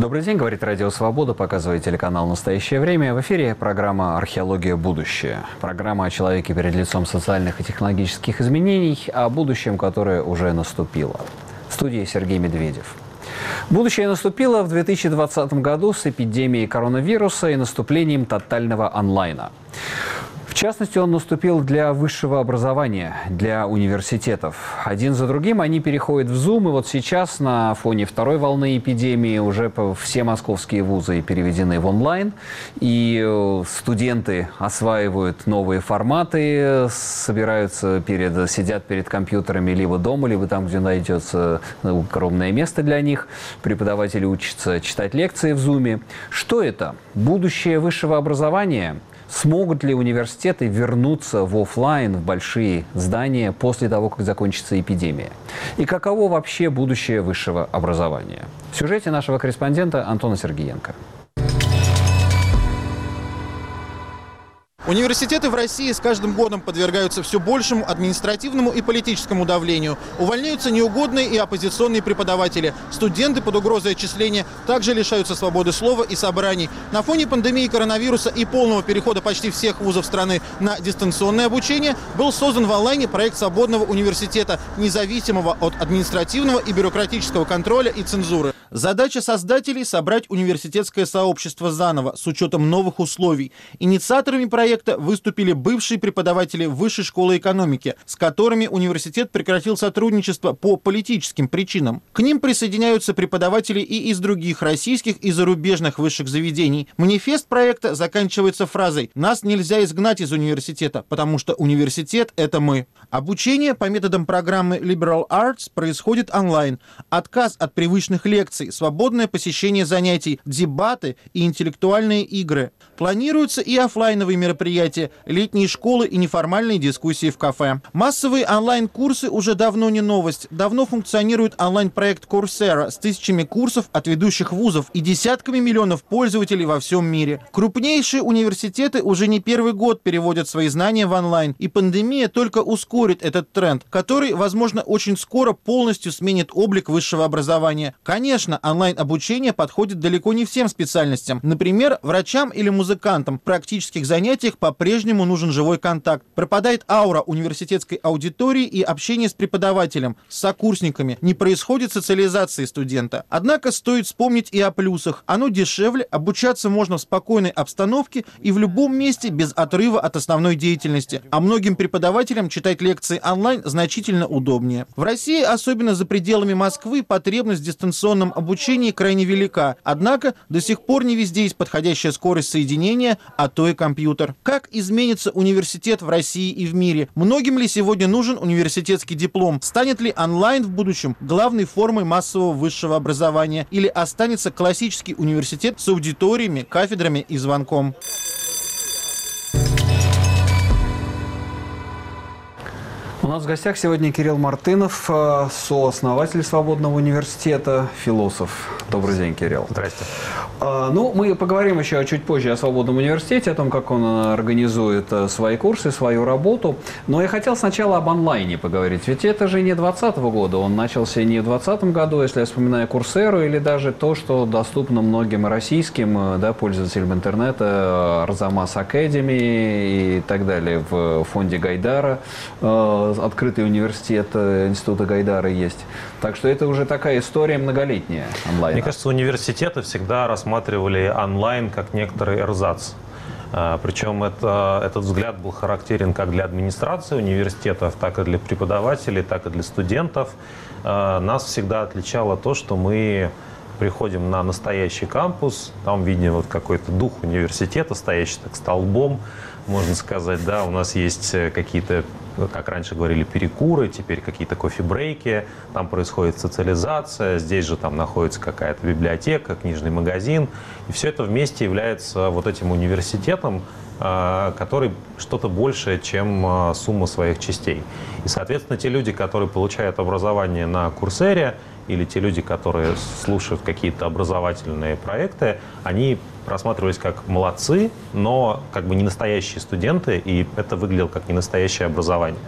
Добрый день, говорит Радио Свобода, показывает телеканал «Настоящее время». В эфире программа «Археология. Будущее». Программа о человеке перед лицом социальных и технологических изменений, о будущем, которое уже наступило. В студии Сергей Медведев. Будущее наступило в 2020 году с эпидемией коронавируса и наступлением тотального онлайна. В частности, он наступил для высшего образования, для университетов. Один за другим они переходят в Zoom, и вот сейчас на фоне второй волны эпидемии уже все московские вузы переведены в онлайн, и э, студенты осваивают новые форматы, собираются перед, сидят перед компьютерами либо дома, либо там, где найдется укромное место для них. Преподаватели учатся читать лекции в Zoom. Что это? Будущее высшего образования – Смогут ли университеты вернуться в офлайн, в большие здания после того, как закончится эпидемия? И каково вообще будущее высшего образования? В сюжете нашего корреспондента Антона Сергеенко. Университеты в России с каждым годом подвергаются все большему административному и политическому давлению. Увольняются неугодные и оппозиционные преподаватели. Студенты под угрозой отчисления также лишаются свободы слова и собраний. На фоне пандемии коронавируса и полного перехода почти всех вузов страны на дистанционное обучение был создан в онлайне проект свободного университета, независимого от административного и бюрократического контроля и цензуры. Задача создателей – собрать университетское сообщество заново, с учетом новых условий. Инициаторами проекта выступили бывшие преподаватели Высшей школы экономики, с которыми университет прекратил сотрудничество по политическим причинам. К ним присоединяются преподаватели и из других российских и зарубежных высших заведений. Манифест проекта заканчивается фразой «Нас нельзя изгнать из университета, потому что университет – это мы». Обучение по методам программы Liberal Arts происходит онлайн. Отказ от привычных лекций лекций, свободное посещение занятий, дебаты и интеллектуальные игры. Планируются и офлайновые мероприятия, летние школы и неформальные дискуссии в кафе. Массовые онлайн-курсы уже давно не новость. Давно функционирует онлайн-проект Coursera с тысячами курсов от ведущих вузов и десятками миллионов пользователей во всем мире. Крупнейшие университеты уже не первый год переводят свои знания в онлайн, и пандемия только ускорит этот тренд, который, возможно, очень скоро полностью сменит облик высшего образования. Конечно, Конечно, онлайн-обучение подходит далеко не всем специальностям. Например, врачам или музыкантам в практических занятиях по-прежнему нужен живой контакт. Пропадает аура университетской аудитории и общение с преподавателем, с сокурсниками. Не происходит социализации студента. Однако стоит вспомнить и о плюсах. Оно дешевле, обучаться можно в спокойной обстановке и в любом месте без отрыва от основной деятельности. А многим преподавателям читать лекции онлайн значительно удобнее. В России, особенно за пределами Москвы, потребность в дистанционном обучении крайне велика, однако до сих пор не везде есть подходящая скорость соединения, а то и компьютер. Как изменится университет в России и в мире? Многим ли сегодня нужен университетский диплом? Станет ли онлайн в будущем главной формой массового высшего образования? Или останется классический университет с аудиториями, кафедрами и звонком? Нас в гостях сегодня Кирилл Мартынов, э, сооснователь Свободного университета, философ. Добрый день, Кирилл. Здрасте. А, ну, мы поговорим еще чуть позже о Свободном университете, о том, как он организует э, свои курсы, свою работу. Но я хотел сначала об онлайне поговорить. Ведь это же не 2020 года, он начался не в 2020 году, если я вспоминаю Курсеру, или даже то, что доступно многим российским э, да, пользователям интернета, Арзамас Академи и так далее в фонде Гайдара открытый университет э, Института Гайдара есть. Так что это уже такая история многолетняя онлайн. Мне кажется, университеты всегда рассматривали онлайн как некоторый эрзац. А, Причем это, этот взгляд был характерен как для администрации университетов, так и для преподавателей, так и для студентов. А, нас всегда отличало то, что мы приходим на настоящий кампус, там видим вот какой-то дух университета, стоящий так столбом, можно сказать, да, у нас есть э, какие-то как раньше говорили, перекуры, теперь какие-то кофе-брейки, там происходит социализация, здесь же там находится какая-то библиотека, книжный магазин, и все это вместе является вот этим университетом, а, который что-то большее, чем а, сумма своих частей. И, соответственно, те люди, которые получают образование на Курсере, или те люди, которые слушают какие-то образовательные проекты, они рассматривались как молодцы, но как бы не настоящие студенты, и это выглядело как не настоящее образование.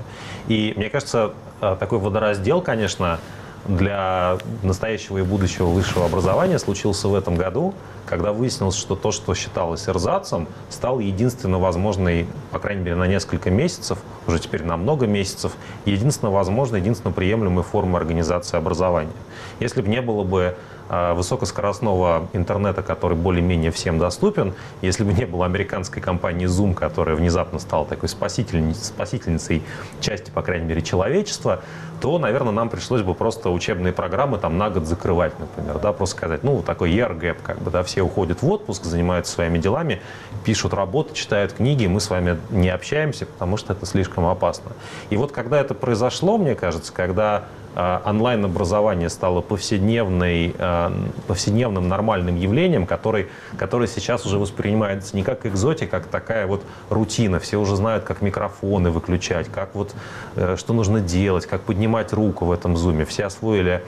И мне кажется, э, такой водораздел, конечно, для настоящего и будущего высшего образования случился в этом году, когда выяснилось, что то, что считалось эрзацем, стало единственно возможной, по крайней мере, на несколько месяцев, уже теперь на много месяцев, единственно возможной, единственно приемлемой формой организации образования. Если бы не было бы высокоскоростного интернета, который более-менее всем доступен, если бы не было американской компании Zoom, которая внезапно стала такой спасительницей, спасительницей части, по крайней мере, человечества, то, наверное, нам пришлось бы просто учебные программы там на год закрывать, например, да, просто сказать, ну, такой year gap, как бы, да, все уходят в отпуск, занимаются своими делами, пишут работы, читают книги, мы с вами не общаемся, потому что это слишком опасно. И вот когда это произошло, мне кажется, когда онлайн-образование стало повседневной, а, повседневным нормальным явлением, который, который сейчас уже воспринимается не как экзотика, как такая вот рутина. Все уже знают, как микрофоны выключать, как вот, э, что нужно делать, как поднимать руку в этом зуме. Все освоили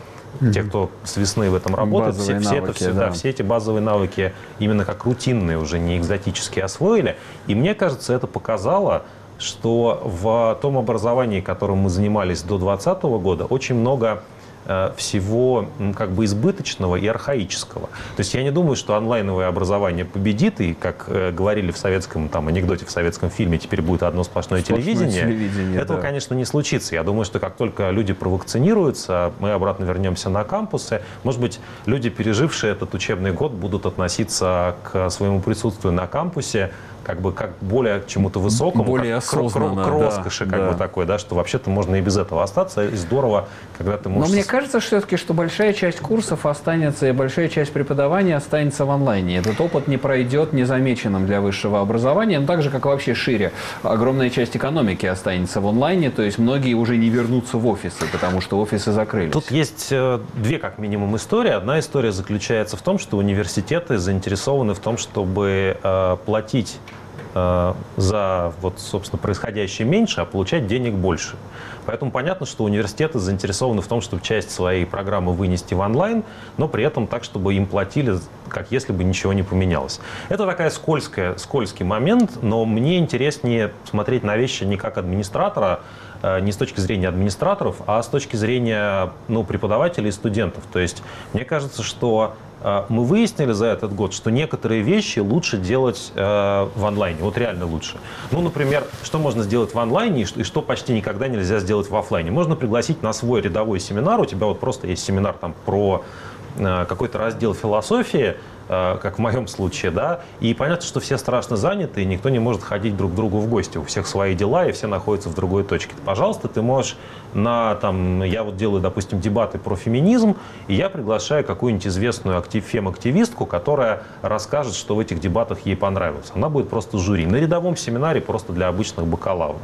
те, кто с весны в этом работает, все, все, навыки, это все, да. Да, все эти базовые навыки именно как рутинные уже, не экзотические освоили. И мне кажется, это показало, что в том образовании, которым мы занимались до 2020 года, очень много Э, всего как бы избыточного и архаического. То есть я не думаю, что онлайновое образование победит, и, как э, говорили в советском там, анекдоте, в советском фильме, теперь будет одно сплошное, сплошное телевидение. телевидение. Этого, да. конечно, не случится. Я думаю, что как только люди провакцинируются, мы обратно вернемся на кампусы. Может быть, люди, пережившие этот учебный год, будут относиться к своему присутствию на кампусе как бы как более к чему-то высокому, более как, осознанно, к, к, к роскоши, да, как да. бы такой, да, что вообще-то можно и без этого остаться, и здорово, когда ты можешь... Но мне кажется все-таки, что большая часть курсов останется, и большая часть преподавания останется в онлайне. Этот опыт не пройдет незамеченным для высшего образования, но так же, как и вообще шире. Огромная часть экономики останется в онлайне, то есть многие уже не вернутся в офисы, потому что офисы закрылись. Тут есть э, две, как минимум, истории. Одна история заключается в том, что университеты заинтересованы в том, чтобы э, платить за, вот, собственно, происходящее меньше, а получать денег больше. Поэтому понятно, что университеты заинтересованы в том, чтобы часть своей программы вынести в онлайн, но при этом так, чтобы им платили, как если бы ничего не поменялось. Это такая скользкая, скользкий момент, но мне интереснее смотреть на вещи не как администратора, э, не с точки зрения администраторов, а с точки зрения ну, преподавателей и студентов. То есть мне кажется, что мы выяснили за этот год, что некоторые вещи лучше делать э, в онлайне. Вот реально лучше. Ну, например, что можно сделать в онлайне и что, почти никогда нельзя сделать в офлайне. Можно пригласить на свой рядовой семинар. У тебя вот просто есть семинар там про какой-то раздел философии, Э, как в моем случае, да, и понятно, что все страшно заняты, и никто не может ходить друг к другу в гости, у всех свои дела, и все находятся в другой точке. Пожалуйста, ты можешь на, там, я вот делаю, допустим, дебаты про феминизм, и я приглашаю какую-нибудь известную актив, фем-активистку, которая расскажет, что в этих дебатах ей понравилось. Она будет просто жюри. На рядовом семинаре просто для обычных бакалавров.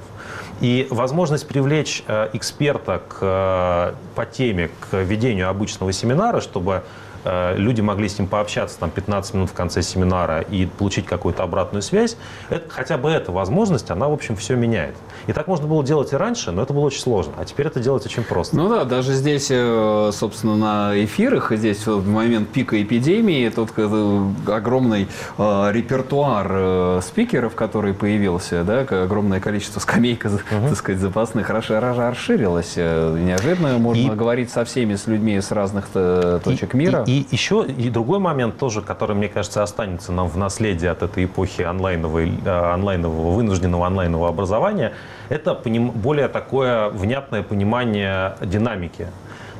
И возможность привлечь э, эксперта к, э, по теме к ведению обычного семинара, чтобы люди могли с ним пообщаться там 15 минут в конце семинара и получить какую-то обратную связь, это, хотя бы эта возможность, она, в общем, все меняет. И так можно было делать и раньше, но это было очень сложно. А теперь это делать очень просто. Ну да, даже здесь, э, собственно, на эфирах, здесь в момент пика эпидемии, тут э, огромный репертуар спикеров, который появился, да, огромное количество скамейк, угу. так сказать, запасных расширилось. Неожиданно можно и... говорить со всеми, с людьми с разных точек и, мира. И еще и другой момент тоже, который, мне кажется, останется нам в наследие от этой эпохи онлайновой, э, онлайнового, вынужденного онлайнового образования, это более такое внятное понимание динамики.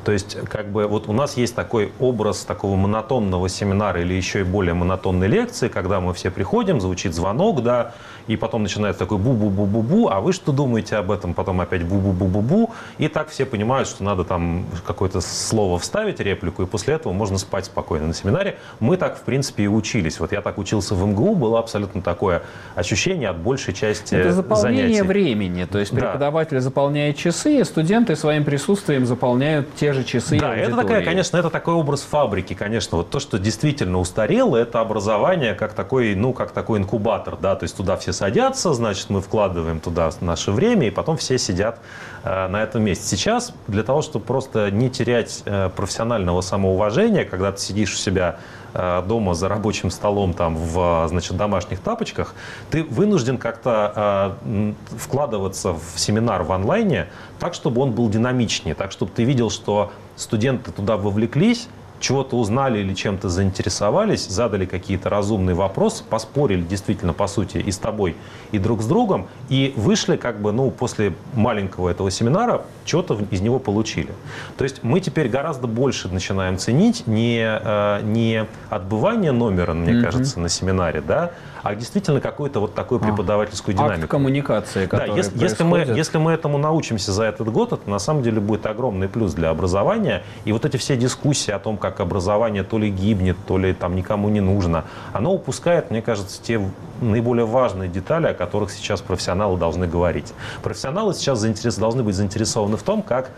То есть, как бы, вот у нас есть такой образ такого монотонного семинара или еще и более монотонной лекции, когда мы все приходим, звучит звонок, да, и потом начинается такой бу-бу-бу-бу-бу, а вы что думаете об этом? Потом опять бу-бу-бу-бу-бу, и так все понимают, что надо там какое-то слово вставить, реплику, и после этого можно спать спокойно на семинаре. Мы так, в принципе, и учились. Вот я так учился в МГУ, было абсолютно такое ощущение от большей части Это заполнение занятий. времени, то есть преподаватель да. заполняет часы, и студенты своим присутствием заполняют те же часы Да, это такая, конечно, это такой образ фабрики, конечно. Вот то, что действительно устарело, это образование как такой, ну, как такой инкубатор, да, то есть туда все садятся, значит, мы вкладываем туда наше время, и потом все сидят на этом месте. Сейчас для того, чтобы просто не терять э, профессионального самоуважения, когда ты сидишь у себя Э, дома за рабочим столом там в значит, домашних тапочках, ты вынужден как-то э, вкладываться в семинар в онлайне так, чтобы он был динамичнее, так, чтобы ты видел, что студенты туда вовлеклись, чего-то узнали или чем-то заинтересовались, задали какие-то разумные вопросы, поспорили действительно, по сути, и с тобой, и друг с другом, и вышли как бы, ну, после маленького этого семинара, что-то из него получили. То есть мы теперь гораздо больше начинаем ценить не, э, не отбывание номера, мне mm-hmm. кажется, на семинаре, да, а действительно какую-то вот такую а, преподавательскую динамику. Акт коммуникации, да, если, если, мы, если мы этому научимся за этот год, это на самом деле будет огромный плюс для образования. И вот эти все дискуссии о том, как образование то ли гибнет, то ли там никому не нужно, оно упускает, мне кажется, те наиболее важные детали, о которых сейчас профессионалы должны говорить. Профессионалы сейчас заинтерес, должны быть заинтересованы в том, как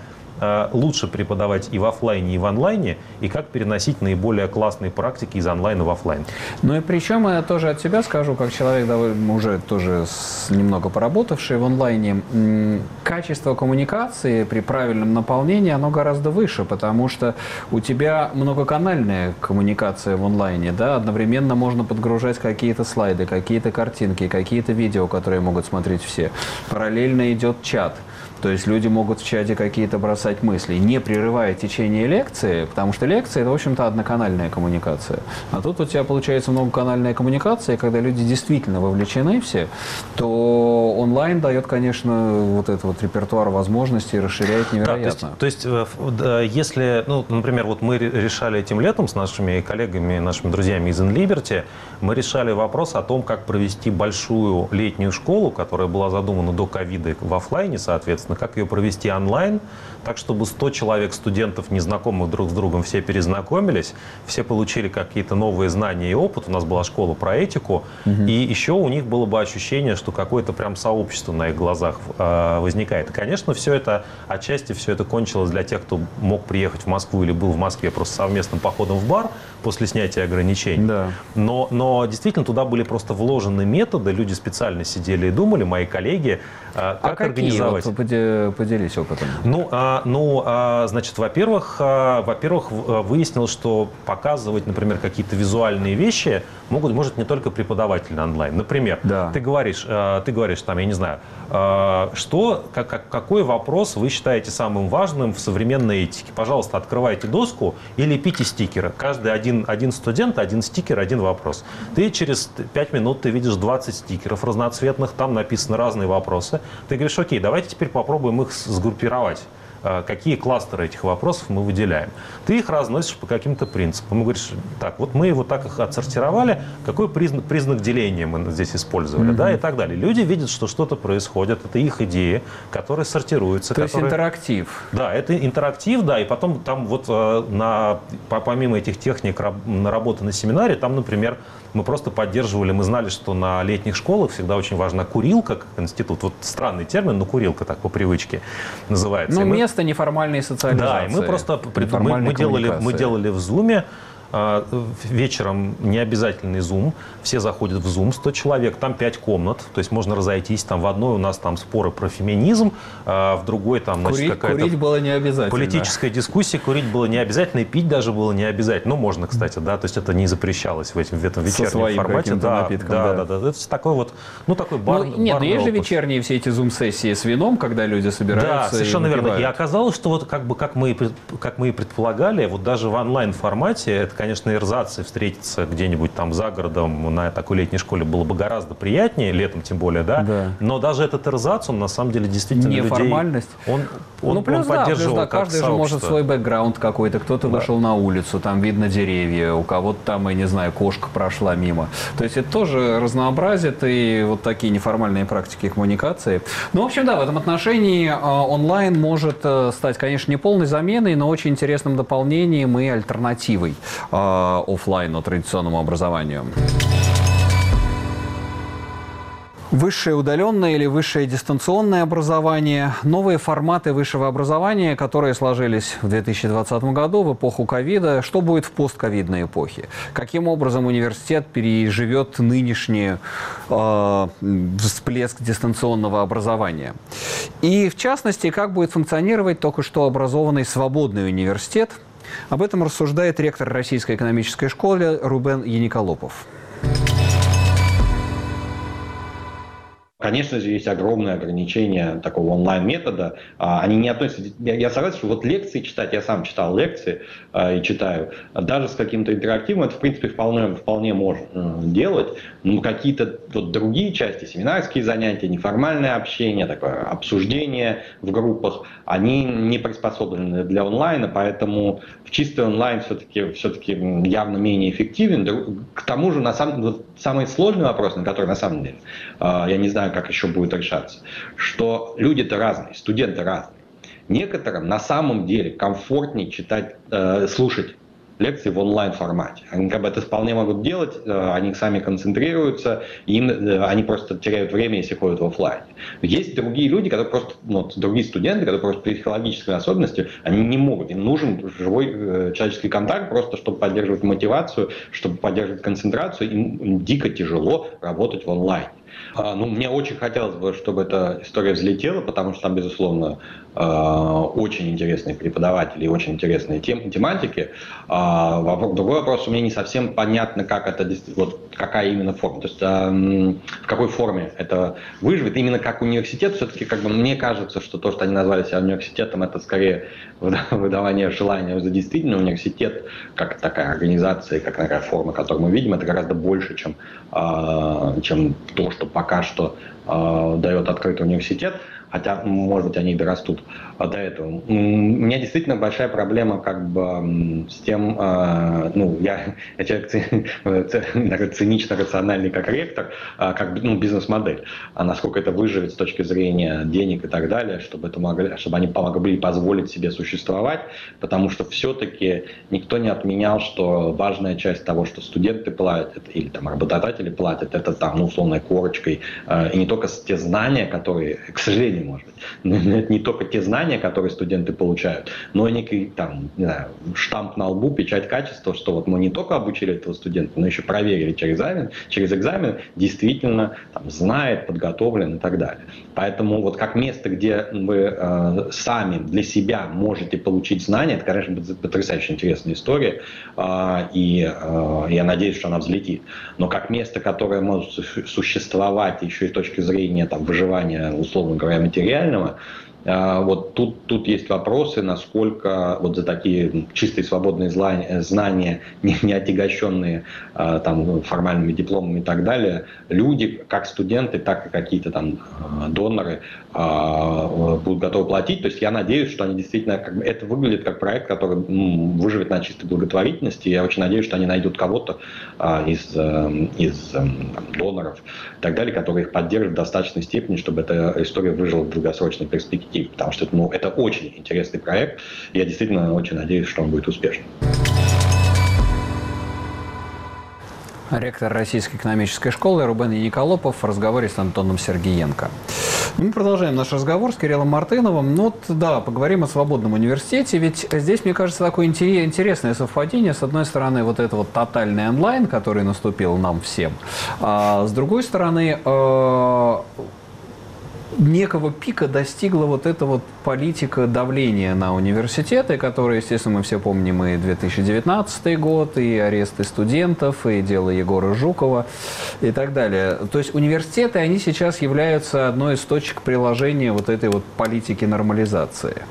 лучше преподавать и в офлайне, и в онлайне, и как переносить наиболее классные практики из онлайна в офлайн. Ну и причем я тоже от себя скажу, как человек уже тоже немного поработавший в онлайне, качество коммуникации при правильном наполнении, оно гораздо выше, потому что у тебя многоканальная коммуникация в онлайне, да, одновременно можно подгружать какие-то слайды, какие-то картинки, какие-то видео, которые могут смотреть все. Параллельно идет чат – то есть люди могут в чате какие-то бросать мысли, не прерывая течение лекции, потому что лекция – это, в общем-то, одноканальная коммуникация. А тут у тебя получается многоканальная коммуникация, и когда люди действительно вовлечены все, то онлайн дает, конечно, вот этот вот репертуар возможностей расширяет невероятно. Да, то есть, то есть э, если, ну, например, вот мы решали этим летом с нашими коллегами, нашими друзьями из InLiberty, мы решали вопрос о том, как провести большую летнюю школу, которая была задумана до ковида в офлайне, соответственно, интересно, как ее провести онлайн, так, чтобы 100 человек, студентов, незнакомых друг с другом, все перезнакомились, все получили какие-то новые знания и опыт. У нас была школа про этику, угу. и еще у них было бы ощущение, что какое-то прям сообщество на их глазах э, возникает. И, конечно, все это, отчасти все это кончилось для тех, кто мог приехать в Москву или был в Москве просто совместным походом в бар после снятия ограничений. Да. Но, но действительно туда были просто вложены методы, люди специально сидели и думали, мои коллеги, э, как а какие? организовать. Вот, поделись опытом. Ну, а, ну, а, значит, во-первых, а, во-первых, выяснилось, что показывать, например, какие-то визуальные вещи могут, может не только преподаватель онлайн. Например, да. ты говоришь, а, ты говоришь там, я не знаю, а, что, как, какой вопрос вы считаете самым важным в современной этике? Пожалуйста, открывайте доску и лепите стикеры. Каждый один, один студент, один стикер, один вопрос. Ты через 5 минут ты видишь 20 стикеров разноцветных, там написаны разные вопросы. Ты говоришь, окей, давайте теперь попробуем их сгруппировать. А, какие кластеры этих вопросов мы выделяем. Ты их разносишь по каким-то принципам. И говоришь, так, вот мы его так их отсортировали, какой признак, признак деления мы здесь использовали, mm-hmm. да, и так далее. Люди видят, что что-то происходит, это их идеи, которые сортируются. То которые... есть интерактив. Да, это интерактив, да, и потом там вот э, на, помимо этих техник на работы на семинаре, там, например, мы просто поддерживали, мы знали, что на летних школах всегда очень важна курилка как институт. Вот странный термин, но курилка так по привычке называется. Ну, место мы... неформальной социализации. Да, и мы просто мы, мы, делали, мы делали в а, вечером не обязательный Zoom, все заходят в Zoom, 100 человек, там 5 комнат, то есть можно разойтись, там в одной у нас там споры про феминизм, а в другой там значит, какая-то... Курить было не обязательно. Политическая дискуссия, курить было не обязательно, и пить даже было не обязательно. Ну, можно, кстати, да, то есть это не запрещалось в, этим, в этом вечернем формате. Да, напитком, да, да, да, да. Это такой вот, ну, такой бар. Ну, нет, но есть же вечерние все эти Zoom-сессии с вином, когда люди собираются Да, совершенно верно. И оказалось, что вот как бы как мы, как мы и предполагали, вот даже в онлайн-формате, это, конечно, эрзац встретиться где-нибудь там за городом на такой летней школе было бы гораздо приятнее, летом тем более, да? да. Но даже этот эрзац, он на самом деле действительно Не людей. Он, он, ну, плюс, он поддерживал да, плюс, да, каждый же может свой бэкграунд какой-то. Кто-то да. вышел на улицу, там видно деревья, у кого-то там, я не знаю, кошка прошла мимо. То есть это тоже разнообразит и вот такие неформальные практики коммуникации. Ну, в общем, да, в этом отношении э, онлайн может э, стать, конечно, не полной заменой, но очень интересным дополнением и альтернативой э, офлайну, традиционному образованию. Высшее удаленное или высшее дистанционное образование, новые форматы высшего образования, которые сложились в 2020 году в эпоху ковида. Что будет в постковидной эпохе? Каким образом университет переживет нынешний э, всплеск дистанционного образования? И в частности, как будет функционировать только что образованный свободный университет? Об этом рассуждает ректор Российской экономической школы Рубен Яниколопов. Конечно же, есть огромные ограничения такого онлайн-метода. А, они не относятся... Я согласен, что вот лекции читать, я сам читал лекции а, и читаю, даже с каким-то интерактивом, это, в принципе, вполне, вполне можно делать. Но какие-то вот другие части, семинарские занятия, неформальное общение, такое обсуждение в группах, они не приспособлены для онлайна, поэтому в чистый онлайн все-таки все явно менее эффективен. К тому же, на самом, вот самый сложный вопрос, на который на самом деле, а, я не знаю, как еще будет решаться, что люди-то разные, студенты разные. Некоторым на самом деле комфортнее читать, э, слушать лекции в онлайн-формате. Они как бы это вполне могут делать, э, они сами концентрируются, им, э, они просто теряют время, если ходят в офлайне. Есть другие люди, которые просто, ну, другие студенты, которые просто при психологической особенности, они не могут, им нужен живой э, человеческий контакт просто, чтобы поддерживать мотивацию, чтобы поддерживать концентрацию, им дико тяжело работать в онлайне. А, ну, мне очень хотелось бы, чтобы эта история взлетела, потому что там, безусловно, очень интересные преподаватели и очень интересные тем, тематики. А, другой вопрос, у меня не совсем понятно, как это, вот, какая именно форма. То есть в какой форме это выживет. Именно как университет, все-таки как бы мне кажется, что то, что они назвали себя университетом, это скорее выдавание желания за действительно университет, как такая организация, как такая форма, которую мы видим, это гораздо больше, чем, чем то, что пока что дает открытый университет хотя, может быть, они дорастут до этого. У меня действительно большая проблема как бы с тем, а, ну, я, я человек цинично рациональный как ректор, а, как ну, бизнес-модель, а насколько это выживет с точки зрения денег и так далее, чтобы, это могли, чтобы они помогли позволить себе существовать, потому что все-таки никто не отменял, что важная часть того, что студенты платят или там работодатели платят, это там, ну, условной корочкой, а, и не только те знания, которые, к сожалению, может быть, но это не только те знания, которые студенты получают, но некий там, не знаю, штамп на лбу, печать качества, что вот мы не только обучили этого студента, но еще проверили через экзамен, через экзамен действительно там, знает, подготовлен и так далее. Поэтому вот как место, где вы э, сами для себя можете получить знания, это, конечно, потрясающе интересная история, э, и э, я надеюсь, что она взлетит. Но как место, которое может существовать еще и с точки зрения там, выживания, условно говоря, материального, вот тут, тут есть вопросы, насколько вот за такие чистые свободные знания, не, не отягощенные а, там, формальными дипломами и так далее, люди, как студенты, так и какие-то там а, доноры будут готовы платить. То есть я надеюсь, что они действительно, это выглядит как проект, который выживет на чистой благотворительности. Я очень надеюсь, что они найдут кого-то из, эм, из эм, там, доноров и так далее, которые их поддержат в достаточной степени, чтобы эта история выжила в долгосрочной перспективе идти, потому что ну, это очень интересный проект. Я действительно очень надеюсь, что он будет успешным. Ректор Российской экономической школы Рубен Яниколопов в разговоре с Антоном Сергеенко. Мы продолжаем наш разговор с Кириллом Мартыновым. Ну вот, да, поговорим о свободном университете, ведь здесь, мне кажется, такое интересное совпадение. С одной стороны, вот это вот тотальный онлайн, который наступил нам всем, а с другой стороны, э, некого пика достигла вот эта вот политика давления на университеты, которые, естественно, мы все помним и 2019 год, и аресты студентов, и дело Егора Жукова и так далее. То есть университеты, они сейчас являются одной из точек приложения вот этой вот политики нормализации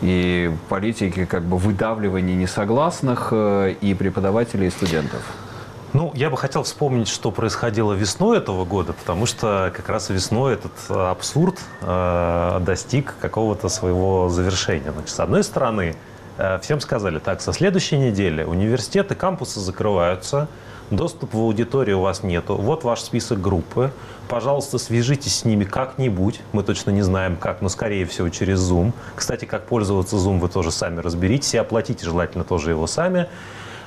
и политики как бы выдавливания несогласных э, и преподавателей, и студентов. Ну, я бы хотел вспомнить, что происходило весной этого года, потому что как раз весной этот э, абсурд э, достиг какого-то своего завершения. Значит, с одной стороны, э, всем сказали, так, со следующей недели университеты, кампусы закрываются, доступ в аудиторию у вас нету, вот ваш список группы, пожалуйста, свяжитесь с ними как-нибудь, мы точно не знаем как, но скорее всего через Zoom. Кстати, как пользоваться Zoom вы тоже сами разберитесь и оплатите желательно тоже его сами.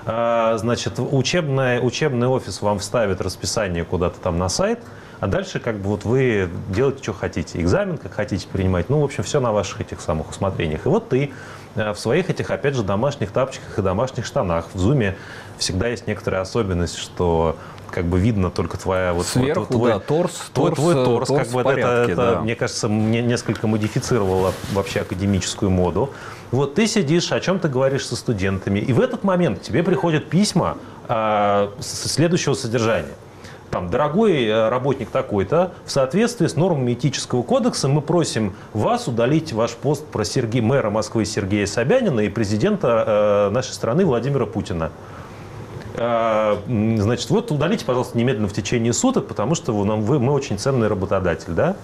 А, значит, учебный, учебный офис вам вставит расписание куда-то там на сайт, а дальше как бы вот вы делаете, что хотите. Экзамен, как хотите принимать. Ну, в общем, все на ваших этих самых усмотрениях. И вот ты э, в своих этих, опять же, домашних тапочках и домашних штанах. В зуме всегда есть некоторая особенность, что как бы видно только твоя вот сверху, твой, да, торс, твой, торс, твой торс, торс как бы порядке, это, это да. мне кажется, мне несколько модифицировало вообще академическую моду. Вот ты сидишь, о чем ты говоришь со студентами, и в этот момент тебе приходят письма э, следующего содержания. там, дорогой э, работник такой-то, в соответствии с нормами этического кодекса мы просим вас удалить ваш пост про Сергея, мэра Москвы Сергея Собянина и президента э, нашей страны Владимира Путина. Э, значит, вот удалите, пожалуйста, немедленно в течение суток, потому что вы, нам, вы, мы очень ценный работодатель, да?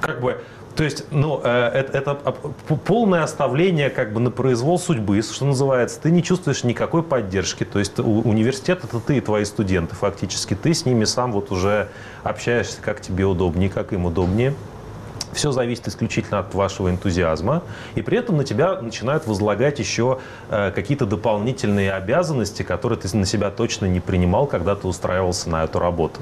Как бы то есть, ну, э, это, это полное оставление как бы на произвол судьбы, что называется. Ты не чувствуешь никакой поддержки. То есть университет это ты и твои студенты фактически. Ты с ними сам вот уже общаешься, как тебе удобнее, как им удобнее. Все зависит исключительно от вашего энтузиазма. И при этом на тебя начинают возлагать еще э, какие-то дополнительные обязанности, которые ты на себя точно не принимал, когда ты устраивался на эту работу.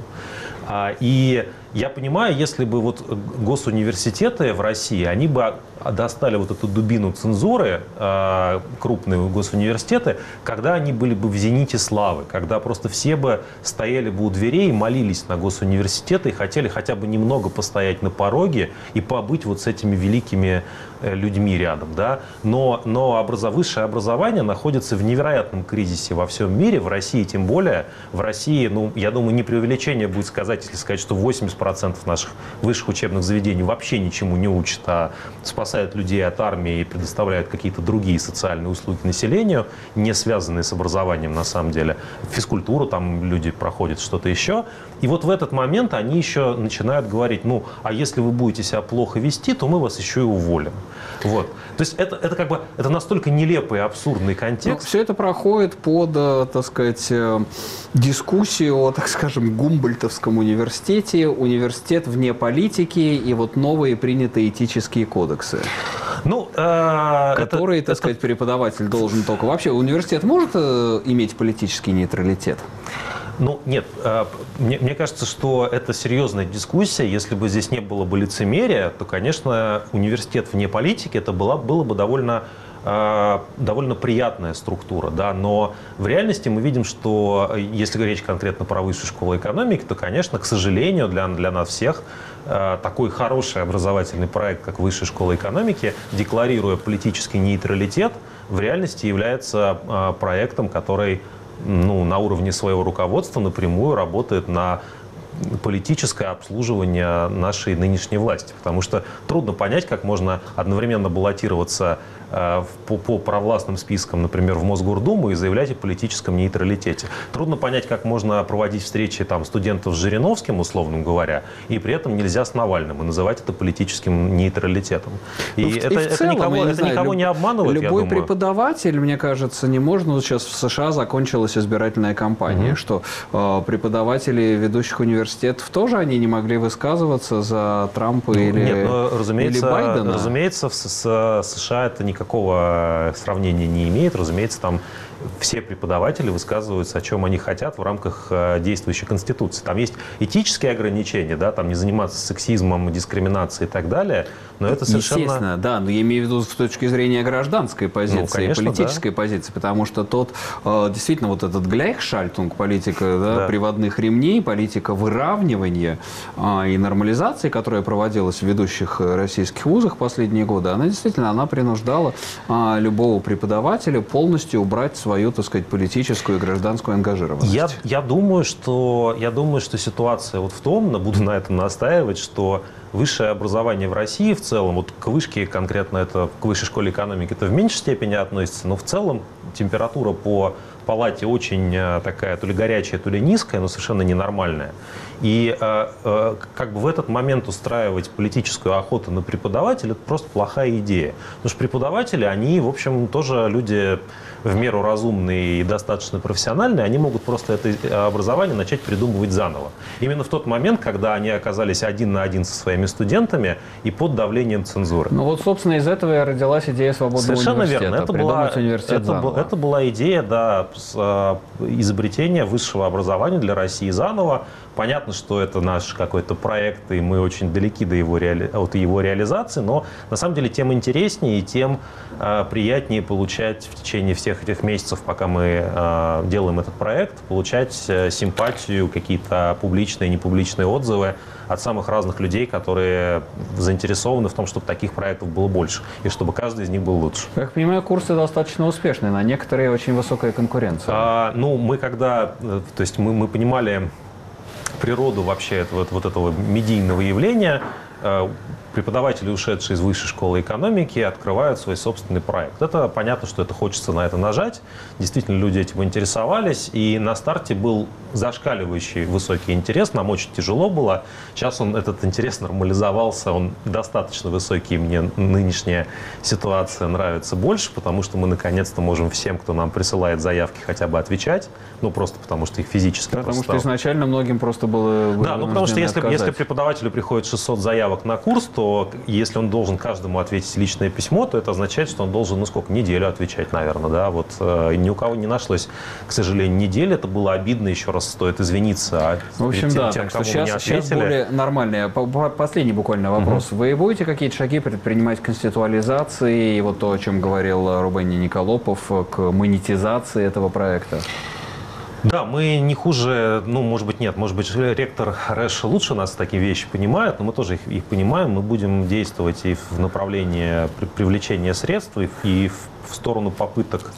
А, и я понимаю, если бы вот госуниверситеты в России, они бы достали вот эту дубину цензуры, а, крупные госуниверситеты, когда они были бы в зените славы, когда просто все бы стояли бы у дверей и молились на госуниверситеты и хотели хотя бы немного постоять на пороге и побыть вот с этими великими э, людьми рядом, да, но, но образов, высшее образование находится в невероятном кризисе во всем мире, в России тем более, в России, ну, я думаю, не преувеличение будет сказать, если сказать, что 80 90% наших высших учебных заведений вообще ничему не учат, а спасают людей от армии и предоставляют какие-то другие социальные услуги населению, не связанные с образованием на самом деле. Физкультуру там люди проходят, что-то еще. И вот в этот момент они еще начинают говорить, ну, а если вы будете себя плохо вести, то мы вас еще и уволим. Вот. То есть это, это как бы это настолько нелепый абсурдный контекст. Ну, все это проходит под, э, так сказать, э, дискуссию о, так скажем, Гумбольтовском университете, университет вне политики и вот новые принятые этические кодексы. Ну, э, которые, это, так сказать, это... преподаватель должен только. Вообще, университет может э, иметь политический нейтралитет? Ну, нет, э, мне, мне кажется, что это серьезная дискуссия. Если бы здесь не было бы лицемерия, то, конечно, университет вне политики это была, было бы довольно довольно приятная структура, да, но в реальности мы видим, что если говорить конкретно про высшую школу экономики, то, конечно, к сожалению, для, для нас всех э, такой хороший образовательный проект, как Высшая школа экономики, декларируя политический нейтралитет, в реальности является проектом, который ну, на уровне своего руководства напрямую работает на политическое обслуживание нашей нынешней власти. Потому что трудно понять, как можно одновременно баллотироваться Э, по, по провластным спискам, например, в Мосгордуму и заявлять о политическом нейтралитете. Трудно понять, как можно проводить встречи там, студентов с Жириновским, условно говоря, и при этом нельзя с Навальным и называть это политическим нейтралитетом. И, ну, это, и это целом, никого, это знаю, никого люб, не обманывает, Любой преподаватель, мне кажется, не можно. Вот сейчас в США закончилась избирательная кампания, угу. что э, преподаватели ведущих университетов тоже они не могли высказываться за Трампа ну, или, нет, но, разумеется, или Байдена. Разумеется, в США это никак никакого сравнения не имеет. Разумеется, там все преподаватели высказываются, о чем они хотят в рамках э, действующей Конституции. Там есть этические ограничения, да, там не заниматься сексизмом, дискриминацией и так далее, но это совершенно... Естественно, да, но я имею в виду с точки зрения гражданской позиции, ну, конечно, политической да. позиции, потому что тот, э, действительно, вот этот гляйхшальтунг, политика да, да. приводных ремней, политика выравнивания а, и нормализации, которая проводилась в ведущих российских вузах последние годы, она действительно, она принуждала а, любого преподавателя полностью убрать свою свою, так сказать, политическую и гражданскую ангажированность? Я, я, думаю, что, я думаю, что ситуация вот в том, буду на этом настаивать, что высшее образование в России в целом, вот к вышке конкретно это, к высшей школе экономики это в меньшей степени относится, но в целом температура по палате очень э, такая то ли горячая, то ли низкая, но совершенно ненормальная. И э, э, как бы в этот момент устраивать политическую охоту на преподавателя – это просто плохая идея. Потому что преподаватели, они, в общем, тоже люди в меру разумные и достаточно профессиональные, они могут просто это образование начать придумывать заново. Именно в тот момент, когда они оказались один на один со своими студентами и под давлением цензуры. Ну вот, собственно, из этого и родилась идея свободного Совершенно верно. Это была, университет это, был, это была идея да, э, изобретения высшего образования для России заново. Понятно, что это наш какой-то проект, и мы очень далеки до его реали... от его реализации, но на самом деле тем интереснее и тем э, приятнее получать в течение всех этих месяцев, пока мы э, делаем этот проект, получать э, симпатию, какие-то публичные и непубличные отзывы от самых разных людей, которые заинтересованы в том, чтобы таких проектов было больше, и чтобы каждый из них был лучше. Как я понимаю, курсы достаточно успешные, на некоторые очень высокая конкуренция. А, ну, мы когда, э, то есть мы, мы понимали природу вообще этого, вот этого медийного явления, преподаватели, ушедшие из высшей школы экономики, открывают свой собственный проект. Это понятно, что это хочется на это нажать. Действительно, люди этим интересовались. И на старте был зашкаливающий высокий интерес. Нам очень тяжело было. Сейчас он, этот интерес нормализовался. Он достаточно высокий. Мне нынешняя ситуация нравится больше, потому что мы наконец-то можем всем, кто нам присылает заявки, хотя бы отвечать. Ну, просто потому что их физически Потому что изначально многим просто было Да, ну потому что если, если преподавателю приходит 600 заявок на курс, то то если он должен каждому ответить личное письмо, то это означает, что он должен, ну сколько, неделю отвечать, наверное, да, вот э, ни у кого не нашлось, к сожалению, недели, это было обидно, еще раз стоит извиниться. А в общем, тем, да, тем, так что сейчас, сейчас более нормальные. Последний буквально вопрос. Угу. Вы будете какие-то шаги предпринимать к конституализации и вот то, о чем говорил Рубен Николопов, к монетизации этого проекта? Да, мы не хуже, ну, может быть, нет, может быть, ректор Рэш лучше нас такие вещи понимает, но мы тоже их, их понимаем, мы будем действовать и в направлении привлечения средств, и в, в сторону попыток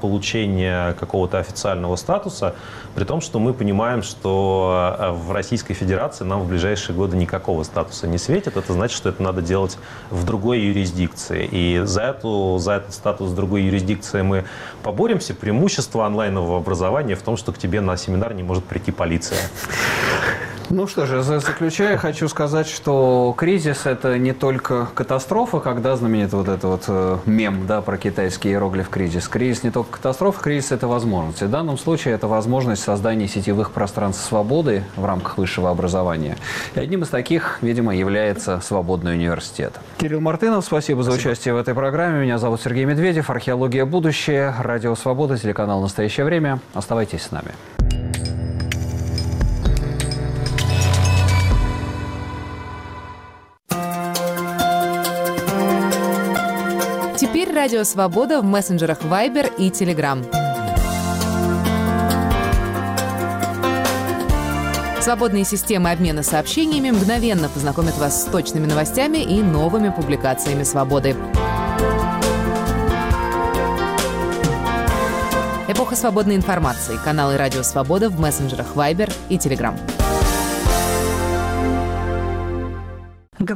получения какого-то официального статуса, при том, что мы понимаем, что а, в Российской Федерации нам в ближайшие годы никакого статуса не светит. Это значит, что это надо делать в другой юрисдикции. И за, эту, за этот статус другой юрисдикции мы поборемся. Преимущество онлайнового образования в том, что к тебе на семинар не может прийти полиция. Ну что же, заключая, хочу сказать, что кризис – это не только катастрофа, когда знаменит вот этот вот э, мем да, про китайский иероглиф «кризис». Кризис не только катастрофа, кризис – это возможность. В данном случае это возможность создания сетевых пространств свободы в рамках высшего образования. И одним из таких, видимо, является Свободный университет. Кирилл Мартынов, спасибо, спасибо. за участие в этой программе. Меня зовут Сергей Медведев. Археология будущее. Радио Свобода, телеканал «Настоящее время». Оставайтесь с нами. Радио Свобода в мессенджерах Viber и Telegram. Свободные системы обмена сообщениями мгновенно познакомят вас с точными новостями и новыми публикациями «Свободы». Эпоха свободной информации. Каналы «Радио Свобода» в мессенджерах Viber и Telegram.